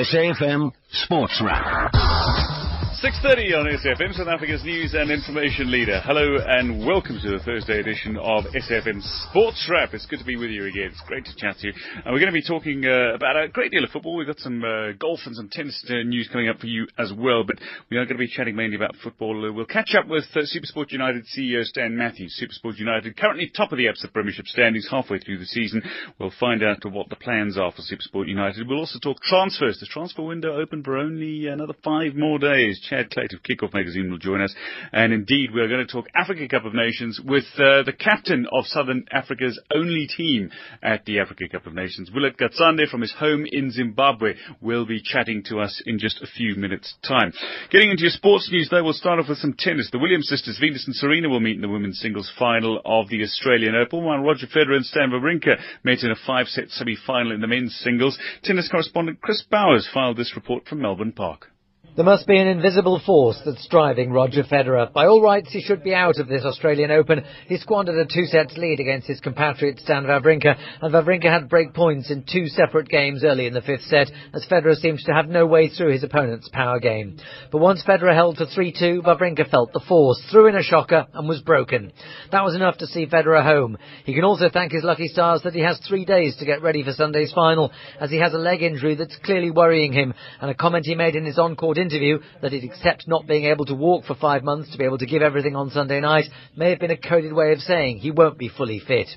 SAFM Sports Wrap. 6.30 on SFM, South Africa's news and information leader. Hello and welcome to the Thursday edition of SFM Sports Wrap. It's good to be with you again. It's great to chat to you. And we're going to be talking uh, about a great deal of football. We've got some uh, golf and some tennis uh, news coming up for you as well. But we are going to be chatting mainly about football. Uh, we'll catch up with uh, Supersport United CEO Stan Matthews. Supersport United currently top of the Absa Premiership standings halfway through the season. We'll find out what the plans are for Supersport United. We'll also talk transfers. The transfer window open for only another five more days. Chad Clayton of Kickoff Magazine will join us. And indeed, we're going to talk Africa Cup of Nations with uh, the captain of Southern Africa's only team at the Africa Cup of Nations. Willard Katsande from his home in Zimbabwe will be chatting to us in just a few minutes' time. Getting into your sports news, though, we'll start off with some tennis. The Williams sisters, Venus and Serena, will meet in the women's singles final of the Australian Open, while Roger Federer and Stan Wawrinka met in a five-set semi-final in the men's singles. Tennis correspondent Chris Bowers filed this report from Melbourne Park. There must be an invisible force that's driving Roger Federer. By all rights, he should be out of this Australian Open. He squandered a two-set lead against his compatriot Stan Wawrinka, and Wawrinka had break points in two separate games early in the fifth set, as Federer seems to have no way through his opponent's power game. But once Federer held to 3-2, Wawrinka felt the force, threw in a shocker, and was broken. That was enough to see Federer home. He can also thank his lucky stars that he has three days to get ready for Sunday's final, as he has a leg injury that's clearly worrying him, and a comment he made in his on-court interview that he'd accept not being able to walk for five months to be able to give everything on Sunday night may have been a coded way of saying he won't be fully fit.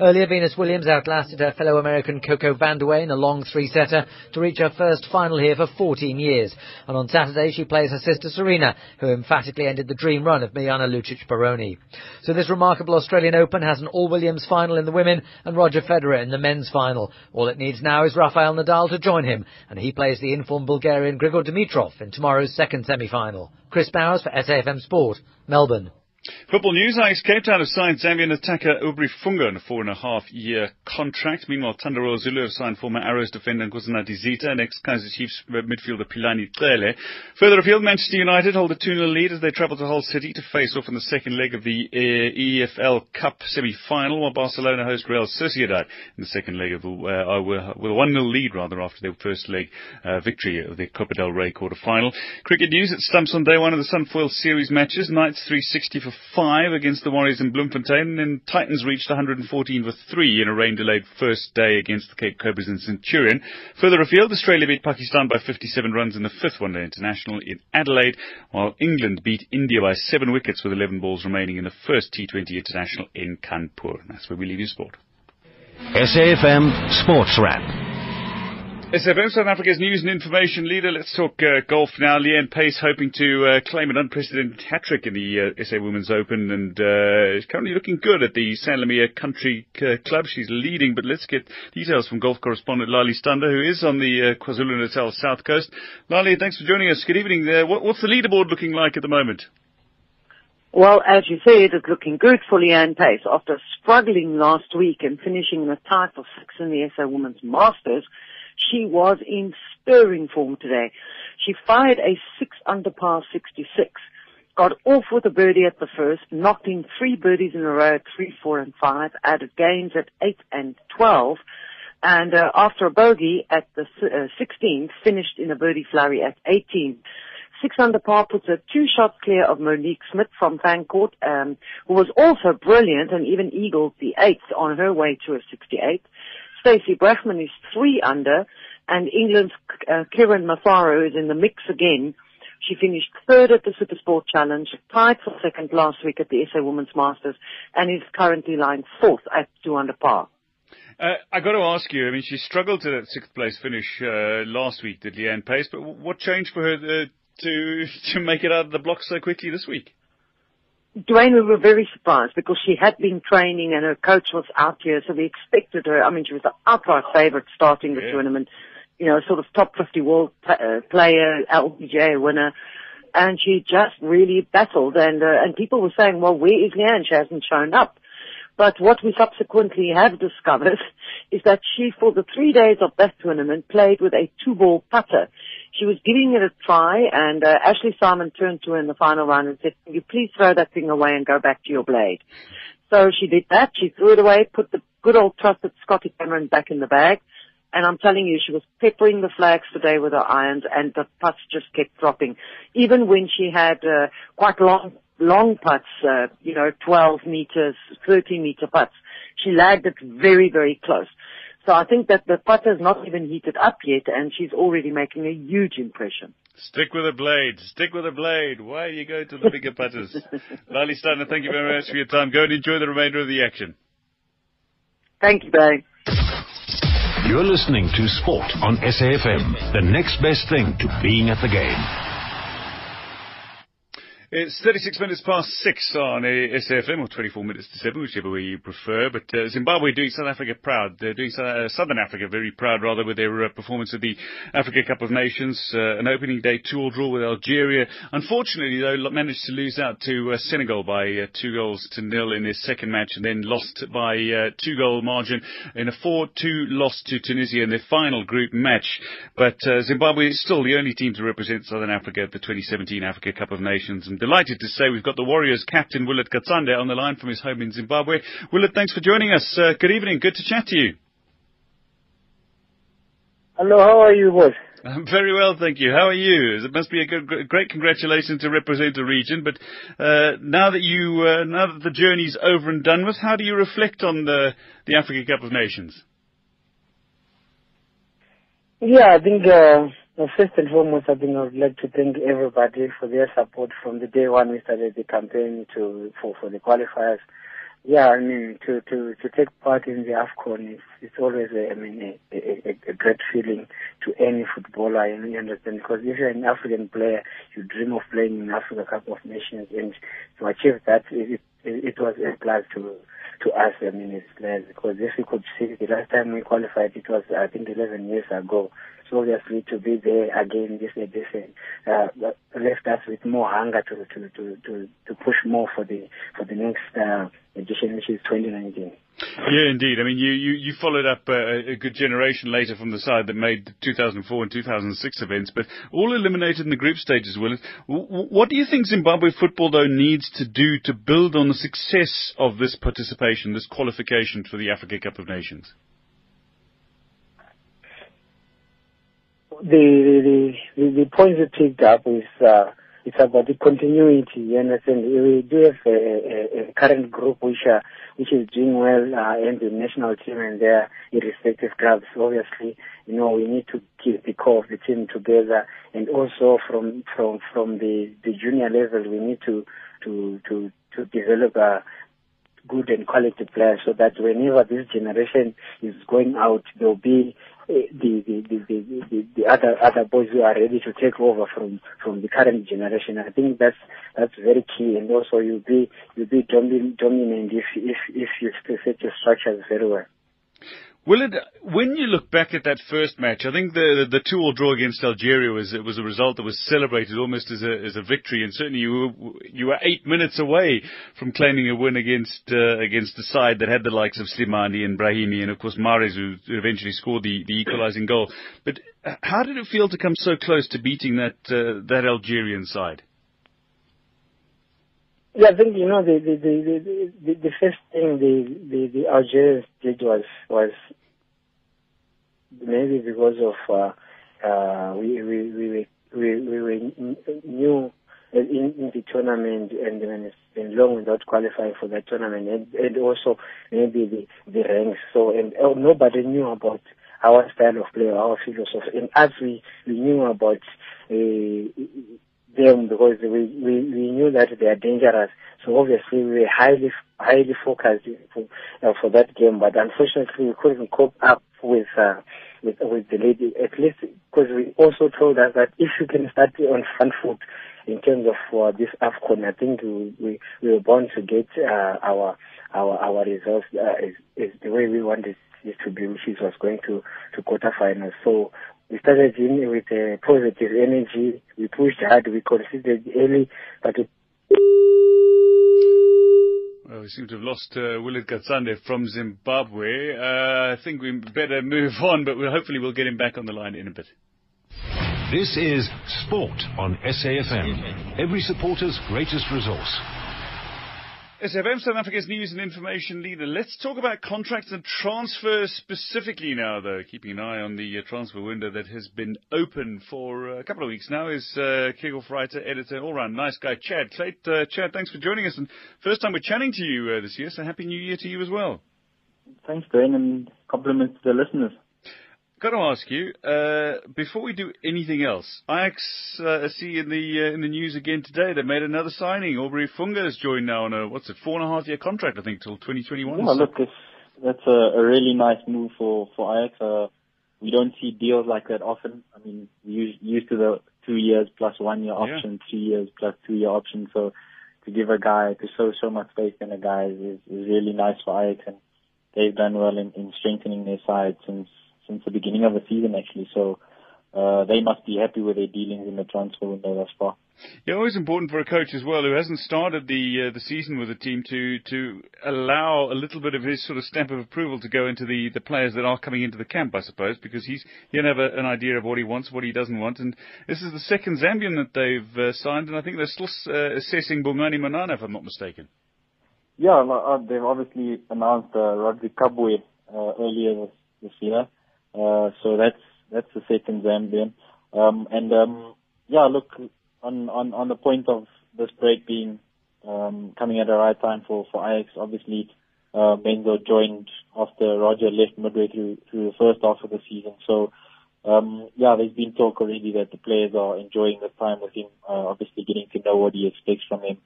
Earlier, Venus Williams outlasted her fellow American Coco Vandeweghe in a long three-setter to reach her first final here for 14 years. And on Saturday, she plays her sister Serena, who emphatically ended the dream run of Mirjana Lucic Baroni. So this remarkable Australian Open has an all-Williams final in the women and Roger Federer in the men's final. All it needs now is Rafael Nadal to join him, and he plays the informed Bulgarian Grigor Dimitrov in tomorrow's second semi-final. Chris Bowers for SAFM Sport, Melbourne. Football news. Ajax Cape Town have signed Zambian attacker Aubrey Funga on a four and a half year contract. Meanwhile, Thanda Royal Zulu have signed former Arrows defender Nkosazana Zita and ex-Kaizer Chiefs midfielder Philani Cele. Further afield, Manchester United hold a 2-0 lead as they travel to Hull City to face off in the second leg of the uh, EFL Cup semi-final, while Barcelona host Real Sociedad in the second leg of the, uh, with a 1-0 lead rather after their first leg uh, victory of the Copa del Rey quarter-final. Cricket news, it stumps on day one of the Sunfoil Series matches. Knights 360 for five against the Warriors in Bloemfontein, and Titans reached 114 for three in a rain-delayed first day against the Cape Cobras in Centurion. Further afield, Australia beat Pakistan by 57 runs in the fifth one-day international in Adelaide, while England beat India by seven wickets with 11 balls remaining in the first T20 international in Kanpur. That's where we leave you sport. SAFM Sports Wrap. SFM, South Africa's news and information leader. Let's talk uh, golf now. Lee-Anne Pace hoping to uh, claim an unprecedented hat-trick in the uh, SA Women's Open and uh, is currently looking good at the San Lameer Country uh, Club. She's leading, but let's get details from golf correspondent Lali Stander, who is on the uh, KwaZulu-Natal South Coast. Lali, thanks for joining us. Good evening. What, what's the leaderboard looking like at the moment? Well, as you said, it's looking good for Lee-Anne Pace. After struggling last week and finishing in a tie for six in the SA Women's Masters, she was in stirring form today. She fired a six under par 66, got off with a birdie at the first, knocked in three birdies in a row at three, four, and five, added gains at eight and 12, and uh, after a bogey at the uh, 16th, finished in a birdie flurry at 18. Six under par puts her two shots clear of Monique Smith from Fancourt, um, who was also brilliant and even eagled the eighth on her way to a 68. Stacey Bregman is three under, and England's uh, Kiran Matharu is in the mix again. She finished third at the Supersport Challenge, tied for second last week at the SA Women's Masters, and is currently lying fourth at two under par. Uh, I got to ask you. I mean, she struggled to that sixth place finish uh, last week, did Lee-Anne Pace? But what changed for her uh, to to make it out of the blocks so quickly this week? Dwayne, we were very surprised because she had been training and her coach was out here, so we expected her. I mean, she was the outright favourite starting the yeah. tournament. You know, sort of top 50 world uh, player, LPGA winner, and she just really battled. And uh, and people were saying, well, where is Lee-Anne? She hasn't shown up. But what we subsequently have discovered is that she, for the three days of that tournament, played with a two-ball putter. She was giving it a try, and uh, Ashleigh Simon turned to her in the final round and said, "Can you please throw that thing away and go back to your blade?" So she did that. She threw it away, put the good old trusted Scotty Cameron back in the bag, And I'm telling you, she was peppering the flags today with her irons and the putts just kept dropping. Even when she had uh, quite long, long putts, uh, you know, 12 meters, 13 meter putts, she lagged it very, very close. So I think that the putter's not even heated up yet and she's already making a huge impression. Stick with a blade. Stick with a blade. Why do you go to the bigger putters? Lali Stander, thank you very much for your time. Go and enjoy the remainder of the action. Thank you, Barry. You're listening to Sport on SAFM, the next best thing to being at the game. It's 36 minutes past 6 on SAFM, or 24 minutes to 7, whichever way you prefer. But uh, Zimbabwe doing South Africa proud. They're doing uh, Southern Africa very proud, rather, with their uh, performance at the Africa Cup of Nations. Uh, an opening day two-all draw with Algeria. Unfortunately, though, managed to lose out to uh, Senegal by uh, two goals to nil in their second match, and then lost by two-goal margin in a 4-2 loss to Tunisia in their final group match. But Zimbabwe is still the only team to represent Southern Africa at the 2017 Africa Cup of Nations. And delighted to say we've got the Warriors captain Willard Katsande on the line from his home in Zimbabwe. Willard, thanks for joining us. Uh, good evening. Good to chat to you. Hello, how are you both? I'm very well, thank you. How are you? It must be a good, great congratulations to represent a region. But uh, now that you, uh, now that the journey's over and done with, how do you reflect on the the Africa Cup of Nations? Yeah, I think uh, well, first and foremost, I think I would like to thank everybody for their support from the day one we started the campaign to for, for the qualifiers. Yeah, I mean to to to take part in the Afcon is it's always a, I mean a, a, a great feeling to any footballer. You understand? Because if you're an African player, you dream of playing in Africa Cup of Nations, and to achieve that, it it, it was a plus to to us. I mean, as players, because if you could see the last time we qualified, it was I think 11 years ago. Obviously to be there again this edition uh, left us with more hunger to, to, to, to, to push more for the for the next uh, edition, which is 2019. Yeah, indeed. I mean, you, you, you followed up uh, a good generation later from the side that made the 2004 and 2006 events, but all eliminated in the group stages, Willard. What do you think Zimbabwe football, though, needs to do to build on the success of this participation, this qualification for the Africa Cup of Nations? The the the, the points you picked up is uh, it's about the continuity. You understand? We do have a, a, a current group which are, which is doing well uh, in the national team and their respective clubs. Obviously, you know we need to keep the core of the team together, and also from from from the the junior level we need to to to to develop a good and quality players so that whenever this generation is going out, there'll be eh, the, the, the, the, the, other other boys who are ready to take over from from the current generation. I think that's that's very key, and also you'll be you'll be dominant if if if you set your structures very well. Willard, when you look back at that first match, I think the the, the two-all draw against Algeria was it was a result that was celebrated almost as a as a victory, and certainly you were you were eight minutes away from claiming a win against uh, against the side that had the likes of Slimani and Brahimi, and of course Mahrez, who eventually scored the the equalising goal. But uh, how did it feel to come so close to beating that uh, that Algerian side? Yeah, I think you know the the the the, the first thing the the, the Algerians did was was maybe because of uh, uh, we we we we we were new in, in the tournament and when it's been long without qualifying for that tournament and, and also maybe the the ranks. So and oh, nobody knew about our style of play, our philosophy, and as we we knew about. Uh, them because we, we, we knew that they are dangerous. So obviously we were highly highly focused for, uh, for that game, but unfortunately we couldn't cope up with uh, with with the lady at least because we also told us that if you can start on front foot in terms of uh, this Afcon, I think we we, we were born to get uh, our our our results uh, is, is the way we wanted it to be, which is was going to to quarterfinals. So we started in with a positive energy. We pushed hard. We considered early, but it well, we seem to have lost uh, Willard Katsande from Zimbabwe. Uh, I think we better move on, but we'll, hopefully we'll get him back on the line in a bit. This is Sport on SAFM, every supporter's greatest resource. SFM, South Africa's news and information leader. Let's talk about contracts and transfers specifically now, though. Keeping an eye on the uh, transfer window that has been open for uh, a couple of weeks now is uh, kickoff writer, editor, all-round nice guy, Chad Clayt. Uh, Chad, thanks for joining us. And first time we're chatting to you uh, this year, so happy new year to you as well. Thanks, Graham, and compliments to the listeners. Got to ask you uh, before we do anything else. Ajax uh, see in the uh, in the news again today. They made another signing. Aubrey Funga has joined now on a what's it four and a half year contract, I think, till 2021. Yeah, look, it's, that's a, a really nice move for for Ajax. Uh, we don't see deals like that often. I mean, we used, used to the two years plus one year option, yeah. three years plus two year option. So to give a guy to show so much faith in a guy is, is really nice for Ajax, and they've done well in, in strengthening their side since since the beginning of the season, actually. So uh, they must be happy with their dealings in the transfer window thus far. Yeah, always important for a coach as well who hasn't started the uh, the season with the team to to allow a little bit of his sort of stamp of approval to go into the, the players that are coming into the camp, I suppose, because he's he'll have a, an idea of what he wants, what he doesn't want, and this is the second Zambian that they've uh, signed, and I think they're still uh, assessing Bongani Manana, if I'm not mistaken. Yeah, uh, they've obviously announced uh, Roderick Kabwe uh, earlier this, this year. Uh, so that's that's the second Zambian. Um, and um, yeah, look on on on the point of this break being um, coming at the right time for for Ajax. Obviously, uh, Menzo joined after Roger left midway through through the first half of the season. So. Um, yeah, there's been talk already that the players are enjoying the time with him. Uh, obviously, getting to know what he expects from him.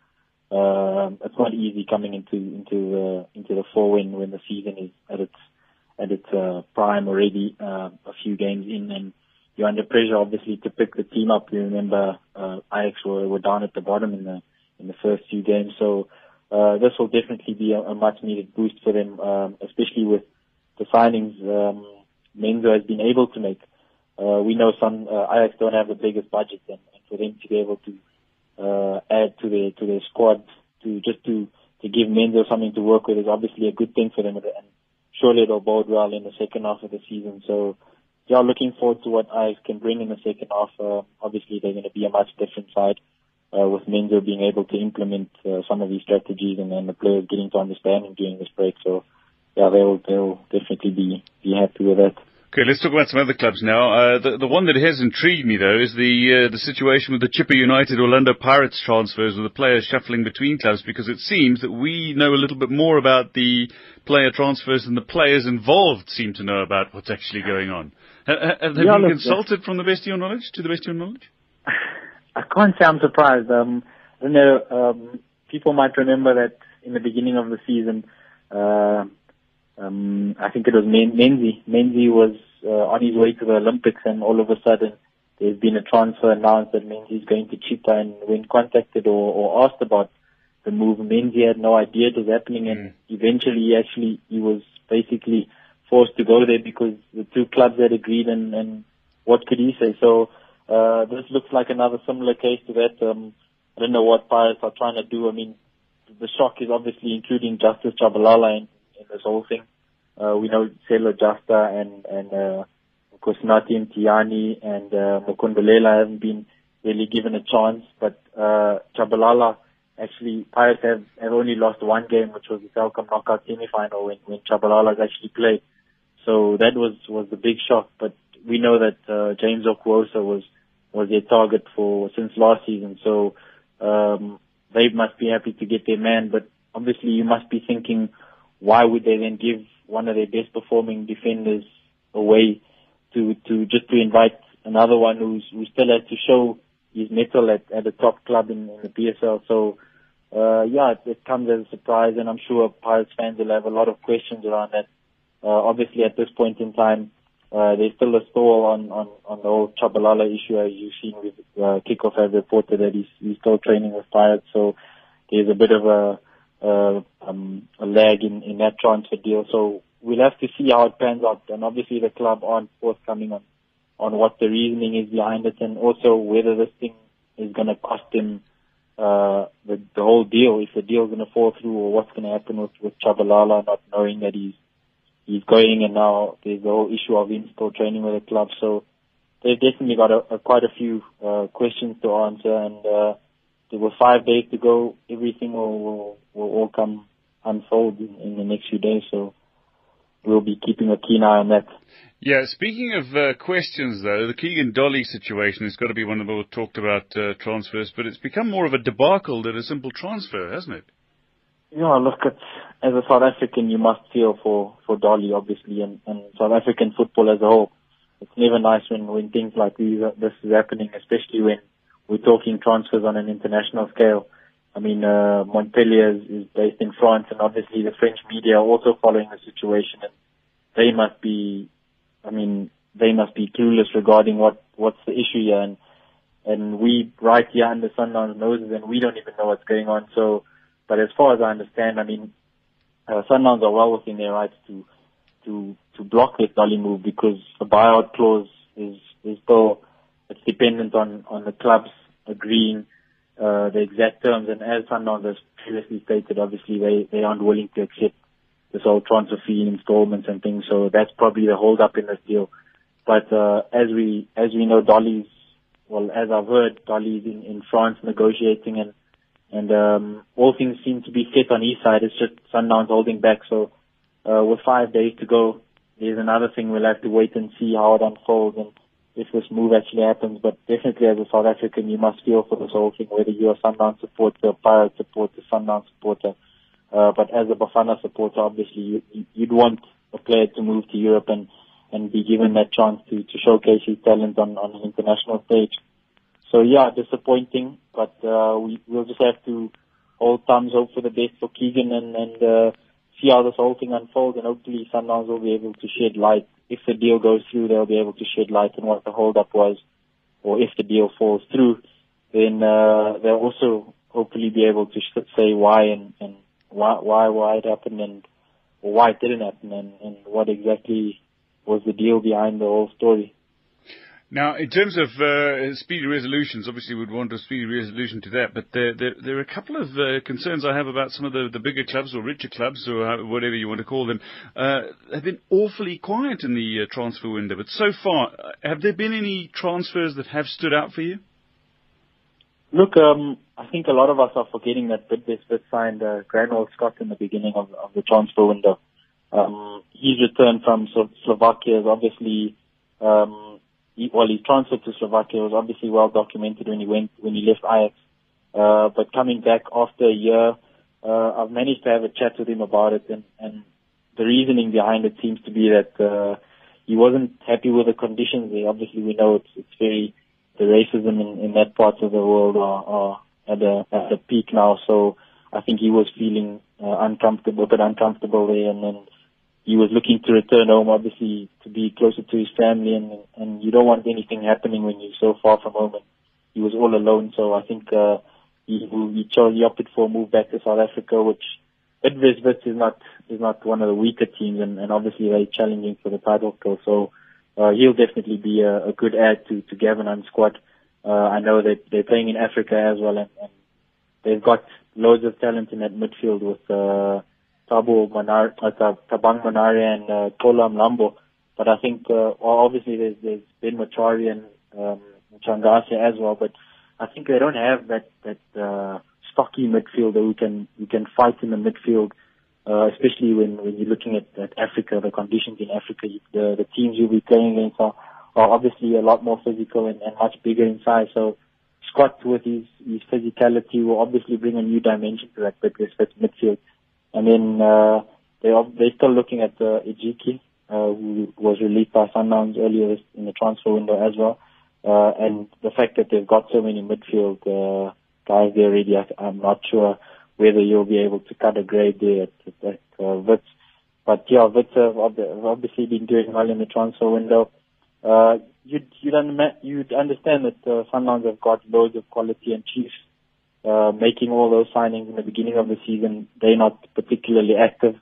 Uh, it's not easy coming into into the into the four when when the season is at its at its uh, prime already, uh, a few games in, and you're under pressure, obviously, to pick the team up. You remember uh, Ajax were, were down at the bottom in the in the first few games, so uh, this will definitely be a, a much needed boost for them, um, especially with the signings um, Menzo has been able to make. Uh, we know some uh, Ajax don't have the biggest budget, and, and for them to be able to uh, add to their to their squad to just to to give Menzo something to work with is obviously a good thing for them. And surely it'll bode well in the second half of the season. So, yeah, looking forward to what Ajax can bring in the second half. Uh, obviously, they're going to be a much different side uh, with Menzo being able to implement uh, some of these strategies and then the players getting to understand him during this break. So, yeah, they'll they'll definitely be be happy with that. Okay, let's talk about some other clubs now. Uh, the, the one that has intrigued me though is the uh, the situation with the Chippa United Orlando Pirates transfers, with the players shuffling between clubs, because it seems that we know a little bit more about the player transfers than the players involved seem to know about what's actually going on. Have, have yeah, you been consulted from the best of your knowledge, to the best of your knowledge? I can't say I'm surprised. Um, I don't know. Um, people might remember that in the beginning of the season. Uh, um, I think it was Menzi. Menzi was uh, on his way to the Olympics, and all of a sudden there's been a transfer announced that Menzi is going to Chippa. And when contacted or, or asked about the move, Menzi had no idea it was happening, and mm. eventually, actually, he was basically forced to go there because the two clubs had agreed, and, and what could he say? So uh, this looks like another similar case to that. Um, I don't know what Pirates are trying to do. I mean, the shock is obviously including Justice Chabalala in, in this whole thing. Uh, we know Sello Japhta and, and, uh, of course Nathi Mthiani and, uh, Mukundelela haven't been really given a chance, but, uh, Chabalala, actually, Pirates have, have only lost one game, which was the Telkom knockout semi-final when, when Chabalala's actually played. So that was, was the big shock, but we know that, uh, James Okwuosa was, was their target for, since last season. So, um, they must be happy to get their man, but obviously you must be thinking, why would they then give one of their best performing defenders away to to just to invite another one who's who still has to show his mettle at, at a top club in, in the PSL. So uh, yeah, it, it comes as a surprise, and I'm sure Pirates fans will have a lot of questions around that. Uh, obviously, at this point in time, uh, there's still a stall on, on, on the whole Chabalala issue, as you've seen with uh, Kickoff has reported that he's, he's still training with Pirates. So there's a bit of a uh, um, a lag in, in that transfer deal. So we'll have to see how it pans out. And obviously the club aren't forthcoming on, on what the reasoning is behind it and also whether this thing is going to cost him uh, the, the whole deal, if the deal is going to fall through or what's going to happen with, with Chabalala not knowing that he's, he's going and now there's the whole issue of him still training with the club. So they've definitely got a, a, quite a few uh, questions to answer and uh, there were five days to go. Everything will will, will all come unfold in, in the next few days. So we'll be keeping a keen eye on that. Yeah, speaking of uh, questions, though, the Keegan Dolly situation has got to be one of the more talked about uh, transfers, but it's become more of a debacle than a simple transfer, hasn't it? Yeah, look, it's, as a South African, you must feel for, for Dolly, obviously, and, and South African football as a whole. It's never nice when, when things like these, this is happening, especially when we're talking transfers on an international scale. I mean, uh, Montpellier is, is based in France, and obviously the French media are also following the situation, and they must be, I mean, they must be clueless regarding what what's the issue here, and and we right here under Sundown's noses, and we don't even know what's going on. So, but as far as I understand, I mean, uh, Sundowns are well within their rights to to to block this dolly move because the buyout clause is is still it's dependent on on the clubs agreeing uh, the exact terms. And as Sundowns has previously stated, obviously they they aren't willing to accept this whole transfer fee and installments and things. So that's probably the hold up in this deal. But uh, as we as we know, Dolly's well, as I've heard, Dolly's in, in France negotiating and and um, all things seem to be set on his side. It's just Sundowns holding back. So uh, with five days to go, there's another thing we'll have to wait and see how it unfolds and if this move actually happens. But definitely as a South African, you must feel for this whole thing, whether you're a Sundown supporter, a Pirate supporter, Sundown supporter. Uh, but as a Bafana supporter, obviously you, you'd want a player to move to Europe and, and be given that chance to, to showcase his talent on, on an international stage. So yeah, disappointing, but uh, we, we'll just have to hold thumbs, hope for the best for Keegan and, and uh, see how this whole thing unfolds and hopefully Sundowns will be able to shed light. If the deal goes through, they'll be able to shed light on what the holdup was, or if the deal falls through, then uh, they'll also hopefully be able to say why and, and why why why it happened and why it didn't happen and, and what exactly was the deal behind the whole story. Now, in terms of uh, speedy resolutions, obviously we'd want a speedy resolution to that, but there, there, there are a couple of uh, concerns I have about some of the, the bigger clubs or richer clubs or whatever you want to call them. Uh, have been awfully quiet in the uh, transfer window, but so far, uh, have there been any transfers that have stood out for you? Look, um, I think a lot of us are forgetting that Bidvest signed uh, Granwell Scott in the beginning of, of the transfer window. Um, his return from Slovakia is obviously um, well, his transfer to Slovakia was obviously well documented when he went when he left Ajax. Uh, but coming back after a year, uh, I've managed to have a chat with him about it, and, and the reasoning behind it seems to be that uh, he wasn't happy with the conditions there. Obviously, we know it's it's very the racism in, in that part of the world are, are at a at peak now. So I think he was feeling uh, uncomfortable, a bit uncomfortable there, and then he was looking to return home, obviously, to be closer to his family, and and you don't want anything happening when you're so far from home. And he was all alone, so I think uh, he he chose he opted for a move back to South Africa, which Bidvest is not is not one of the weaker teams, and, and obviously very challenging for the title. So uh, he'll definitely be a, a good add to to Gavin squad. Uh, I know that they're playing in Africa as well, and, and they've got loads of talent in that midfield with. Uh, Thabo Manar, uh, Thabang Manare and uh, Xolo Mlambo. But I think uh, obviously there's there's Ben Motshwari and um, Changase as well. But I think they don't have that that uh, stocky midfielder who can who can fight in the midfield. Uh, especially when, when you're looking at, at Africa, the conditions in Africa, the, the teams you'll be playing against are, are obviously a lot more physical and, and much bigger in size. So Scott, with his, his physicality, will obviously bring a new dimension to that midfield. And then uh, they are, they're still looking at uh, uh, who was released by Sundowns earlier in the transfer window as well. Uh, and the fact that they've got so many midfield uh, guys there already, I'm not sure whether you'll be able to cut a grade there at, at uh, Wits. But yeah, Wits have obviously been doing well in the transfer window. Uh, you'd, you'd, un- you'd understand that uh, Sundowns have got loads of quality and Chiefs uh, making all those signings in the beginning of the season. They're not particularly active,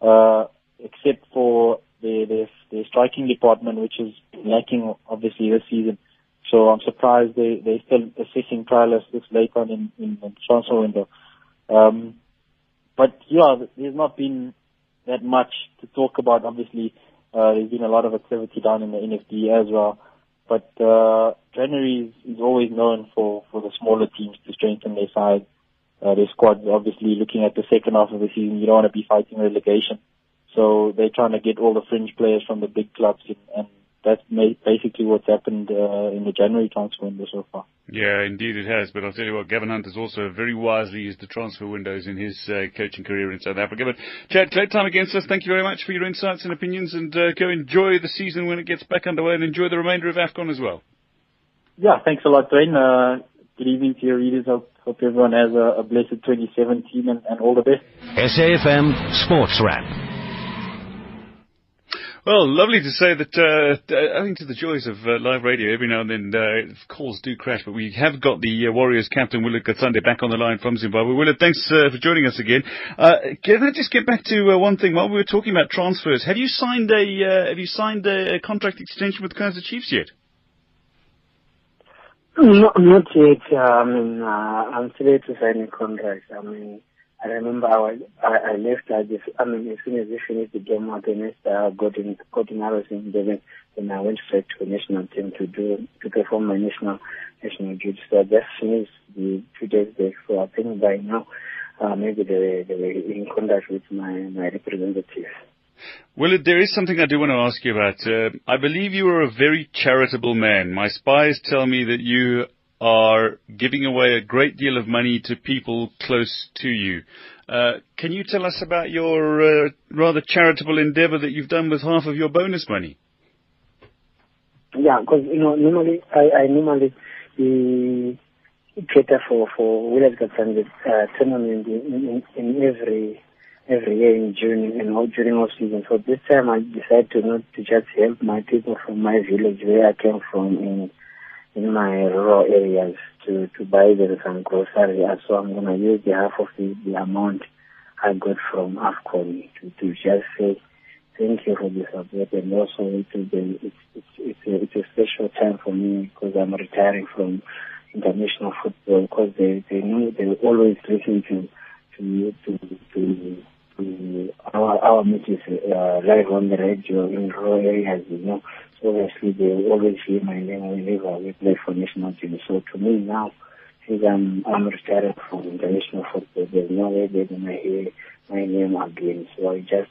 uh, except for their, their, their striking department, which is lacking obviously this season. So I'm surprised they, they're still assessing trialists this late on in, in the transfer window. Um, but yeah, there's not been that much to talk about. Obviously, uh, there's been a lot of activity down in the NFD as well. But uh, January is, is always known for, for the smaller teams to strengthen their side. Uh, their squad's obviously looking at the second half of the season. You don't want to be fighting relegation. So they're trying to get all the fringe players from the big clubs in, and that's basically what's happened uh, in the January transfer window so far. Yeah, indeed it has. But I'll tell you what, Gavin Hunt has also very wisely used the transfer windows in his uh, coaching career in South Africa. But Chad, great time against us. Thank you very much for your insights and opinions, and uh, go enjoy the season when it gets back underway, and enjoy the remainder of AFCON as well. Yeah, thanks a lot, Dwayne. Uh, good evening to your readers. Hope, hope everyone has a, a blessed 2017 and, and all the best. SAFM Sports Wrap. Well, lovely to say that, uh, owing to the joys of uh, live radio, every now and then uh, calls do crash, but we have got the uh, Warriors captain, Willard Katsande, back on the line from Zimbabwe. Willard, thanks uh, for joining us again. Uh, can I just get back to uh, one thing? While we were talking about transfers, have you signed a have you signed a contract extension with Kaizer Chiefs yet? No, not yet. I mean, I'm still to sign a contract. I mean, I remember I, was, I, I left like this, I mean, as soon as we finished the game against uh, Golden, Golden Arrows in Durban, then I went straight to the national team to do, to perform my national, national duty. So I just finished the two days back. So I think by now, uh, maybe they they were in contact with my, my representative. Well, there is something I do want to ask you about. Uh, I believe you are a very charitable man. My spies tell me that you are giving away a great deal of money to people close to you. Uh, can you tell us about your uh, rather charitable endeavour that you've done with half of your bonus money? Yeah, because you know normally I, I normally uh, cater for for Katsande uh, tournament in, in, in every every year in June and all during all season. So this time I decided to not to just help my people from my village where I came from in in my rural areas to, to buy them some grocery. So I'm going to use the half of the, the amount I got from AFCON to, to just say thank you for the support and also it be, it's, it's, it's, a, it's a special time for me because I'm retiring from international football because they, they know they always listen to, to, to, to, our, our matches uh, live on the radio in rural areas, you know obviously they always hear my name whenever we play for national team. So to me now, since I'm, I'm retired from international football, there's no way they're to hear my name again. So I just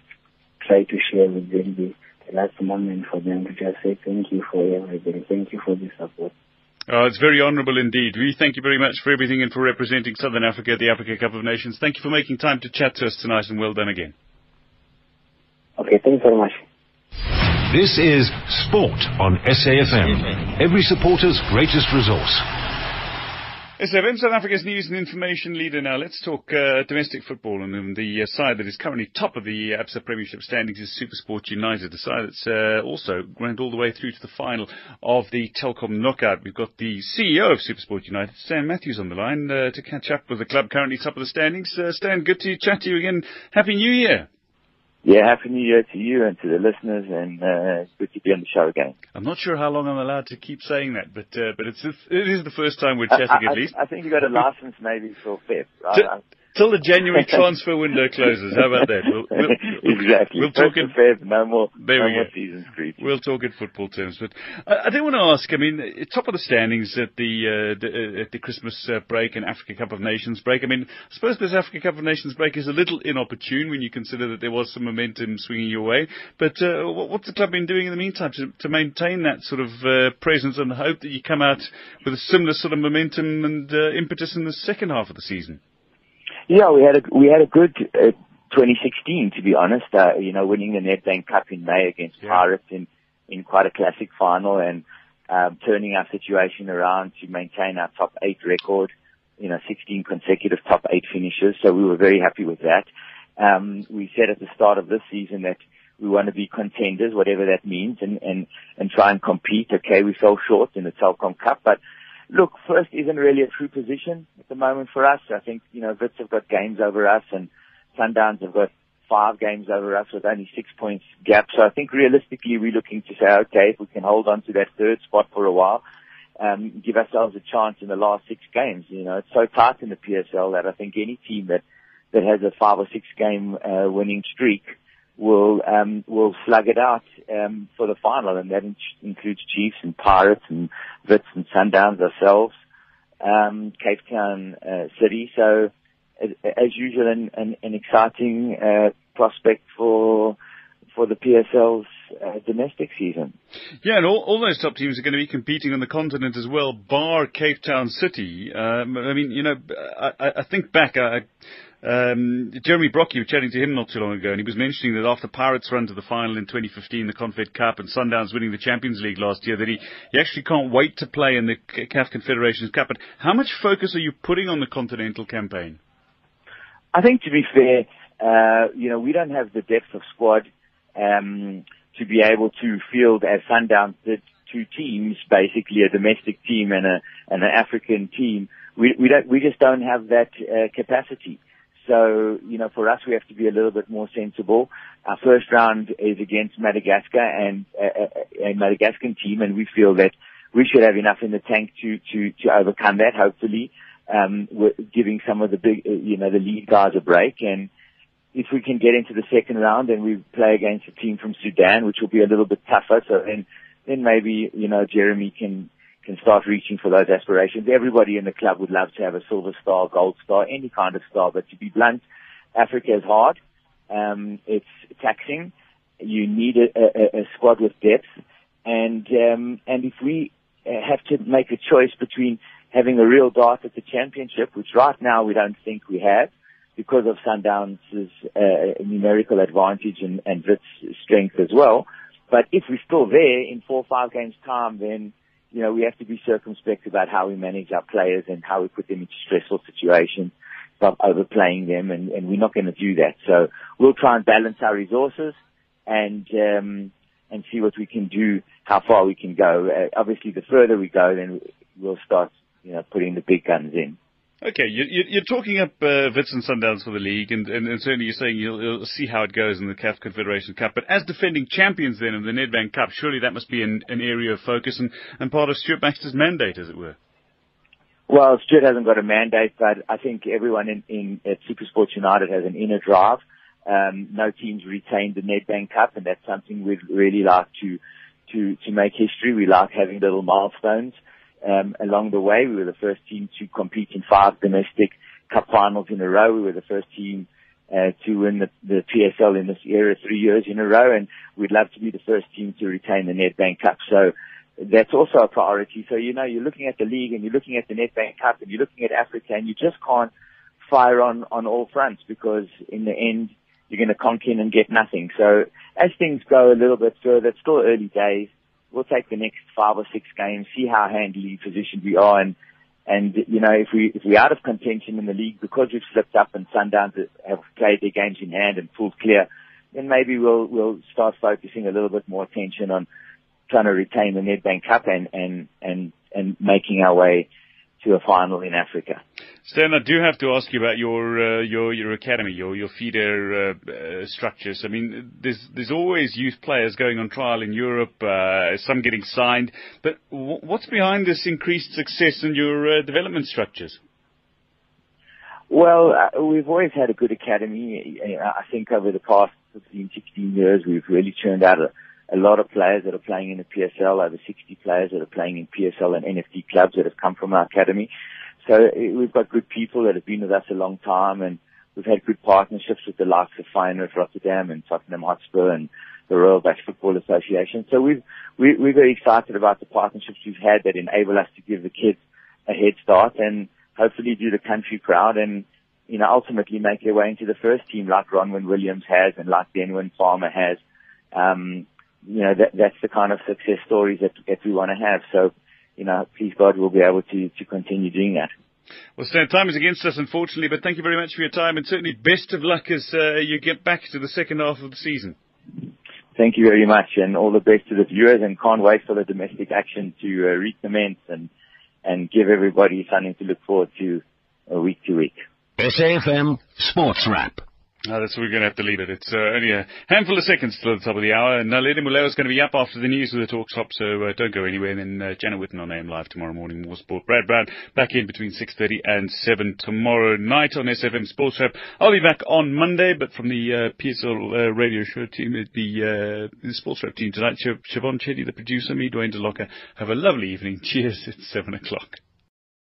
try to share with them the, the last moment for them to just say thank you for everything. Thank you for the support. Oh, it's very honourable indeed. We thank you very much for everything and for representing Southern Africa at the Africa Cup of Nations. Thank you for making time to chat to us tonight and well done again. Okay, thanks very much. This is Sport on SAFM, every supporter's greatest resource. SAFM, South Africa's news and information leader now. Let's talk uh, domestic football and the uh, side that is currently top of the Absa Premiership standings is SuperSport United, the side that's uh, also went all the way through to the final of the Telkom knockout. We've got the CEO of SuperSport United, Stan Matthews, on the line uh, to catch up with the club currently top of the standings. Uh, Stan, good to chat to you again. Happy New Year. Yeah, happy New Year to you and to the listeners, and uh, it's good to be on the show again. I'm not sure how long I'm allowed to keep saying that, but uh, but it's it is the first time we're chatting I, I, at least. I think you got a license maybe for Feb. Right? Till the January transfer window closes. How about that? We'll, we'll, exactly. We'll talk in Feb, no more, there no we more go. season screeching. We'll talk in football terms. But I, I do want to ask, I mean, top of the standings at the, uh, the uh, at the Christmas uh, break and Africa Cup of Nations break. I mean, I suppose this Africa Cup of Nations break is a little inopportune when you consider that there was some momentum swinging your way. But uh, what's the club been doing in the meantime to, to maintain that sort of uh, presence and hope that you come out with a similar sort of momentum and uh, impetus in the second half of the season? Yeah, we had a we had a good uh, 2016 to be honest. Uh, you know, winning the Nedbank Cup in May against Yeah. Pirates in in quite a classic final and um, turning our situation around to maintain our top eight record. You know, 16 consecutive top eight finishes. So we were very happy with that. Um, we said at the start of this season that we want to be contenders, whatever that means, and and and try and compete. Okay, we fell short in the Telkom Cup, but Look, first isn't really a true position at the moment for us. I think, you know, Wits have got games over us and Sundowns have got five games over us with only six points gap. So I think realistically we're looking to say, okay, if we can hold on to that third spot for a while, um, give ourselves a chance in the last six games. You know, it's so tight in the PSL that I think any team that, that has a five or six game, uh, winning streak will, um, will slug it out, um, for the final. And that in- includes Chiefs and Pirates and Wits and Sundowns ourselves. um, Cape Town uh, City. So, as usual, an, an, an exciting uh, prospect for for the PSL's uh, domestic season. Yeah, and all, all those top teams are going to be competing on the continent as well, bar Cape Town City. Um, I mean, you know, I, I think back. I, um, Jeremy Brock, you were chatting to him not too long ago, and he was mentioning that after Pirates' run to the final in 2015, the Confed Cup, and Sundowns winning the Champions League last year, that he, he actually can't wait to play in the CAF Confederations Cup. But how much focus are you putting on the continental campaign? I think, to be fair, uh, you know, we don't have the depth of squad um, to be able to field as Sundowns did two teams, basically a domestic team and a and an African team. We we don't we just don't have that uh, capacity. So, you know, for us, we have to be a little bit more sensible. Our first round is against Madagascar and uh, uh a Madagascan team, and we feel that we should have enough in the tank to to to overcome that. Hopefully, um, we're giving some of the big, uh, you know, the lead guys a break, and if we can get into the second round, then we play against a team from Sudan, which will be a little bit tougher. So then, then maybe you know Jeremy can can start reaching for those aspirations. Everybody in the club would love to have a silver star, gold star, any kind of star. But to be blunt, Africa is hard. Um, it's taxing. You need a, a, a squad with depth, and um, and if we uh, have to make a choice between having a real dart at the championship, which right now we don't think we have, because of Sundowns' uh, numerical advantage and, and Wits' strength as well. But if we're still there in four or five games time, then you know, we have to be circumspect about how we manage our players and how we put them into stressful situations, stop overplaying them, and, and we're not going to do that. So we'll try and balance our resources and um, and see what we can do, how far we can go. Uh, obviously, the further we go, then we'll start, you know, putting the big guns in. Okay, you, are talking up uh, Wits and Sundowns for the league, and, certainly you're saying you'll, see how it goes in the CAF Confederation Cup. But as defending champions then in the Nedbank Cup, surely that must be an, area of focus and, and part of Stuart Baxter's mandate, as it were. Well, Stuart hasn't got a mandate, but I think everyone in, in at Supersports United has an inner drive. Um, no teams retained the Nedbank Cup, and that's something we'd really like to to to make history. We like having little milestones um, along the way. We were the first team to compete in five domestic cup finals in a row. We were the first team uh, to win the, the PSL in this era three years in a row, and we'd love to be the first team to retain the Nedbank Cup. So that's also a priority. So you know, you're looking at the league and you're looking at the Nedbank Cup and you're looking at Africa, and you just can't fire on on all fronts because in the end you're going to conk in and get nothing. So as things go a little bit further, it's still early days we'll take the next five or six games, see how handily positioned we are, and and you know if we if we're out of contention in the league because we've slipped up and Sundowns have played their games in hand and pulled clear, then maybe we'll we'll start focusing a little bit more attention on trying to retain the Nedbank Cup and and and and making our way to a final in Africa. Stan, I do have to ask you about your uh, your your academy, your your feeder uh, uh, structures. I mean, there's there's always youth players going on trial in Europe, uh, some getting signed. But w- what's behind this increased success in your uh, development structures? Well, uh, we've always had a good academy. I think over the past 15, 16 years, we've really churned out a a lot of players that are playing in the PSL, over 60 players that are playing in PSL and NFD clubs that have come from our academy. So eh, we've got good people that have been with us a long time and we've had good partnerships with the likes of Feyenoord Rotterdam and Tottenham Hotspur and the Royal Dutch Football Association. So we've, we, we're very excited about the partnerships we've had that enable us to give the kids a head start and hopefully do the country proud and, you know, ultimately make their way into the first team like Ronwen Williams has and like Denwin Farmer has. Um, you know, that, that's the kind of success stories that, that we want to have. So, you know, please God, we'll be able to, to continue doing that. Well, Stan, time is against us, unfortunately, but thank you very much for your time and certainly best of luck as uh, you get back to the second half of the season. Thank you very much and all the best to the viewers and can't wait for the domestic action to uh, recommence and, and give everybody something to look forward to uh, week to week. SAFM Sports Wrap. That's where we're going to have to leave it. It's uh, only a handful of seconds till the top of the hour, and Naledi Moleo is going to be up after the news with the talk shop, so uh, don't go anywhere. And then uh, Janet Witten on AM Live tomorrow morning, more sport. Brad Brown back in between 6.30 and 7 tomorrow night on SFM Sports Wrap. I'll be back on Monday, but from the uh, PSL uh, radio show team, the, uh, the Sports Wrap team tonight, Siobhan Chetty, the producer, me, Dwayne DeLocca. Have a lovely evening. Cheers. It's 7 o'clock.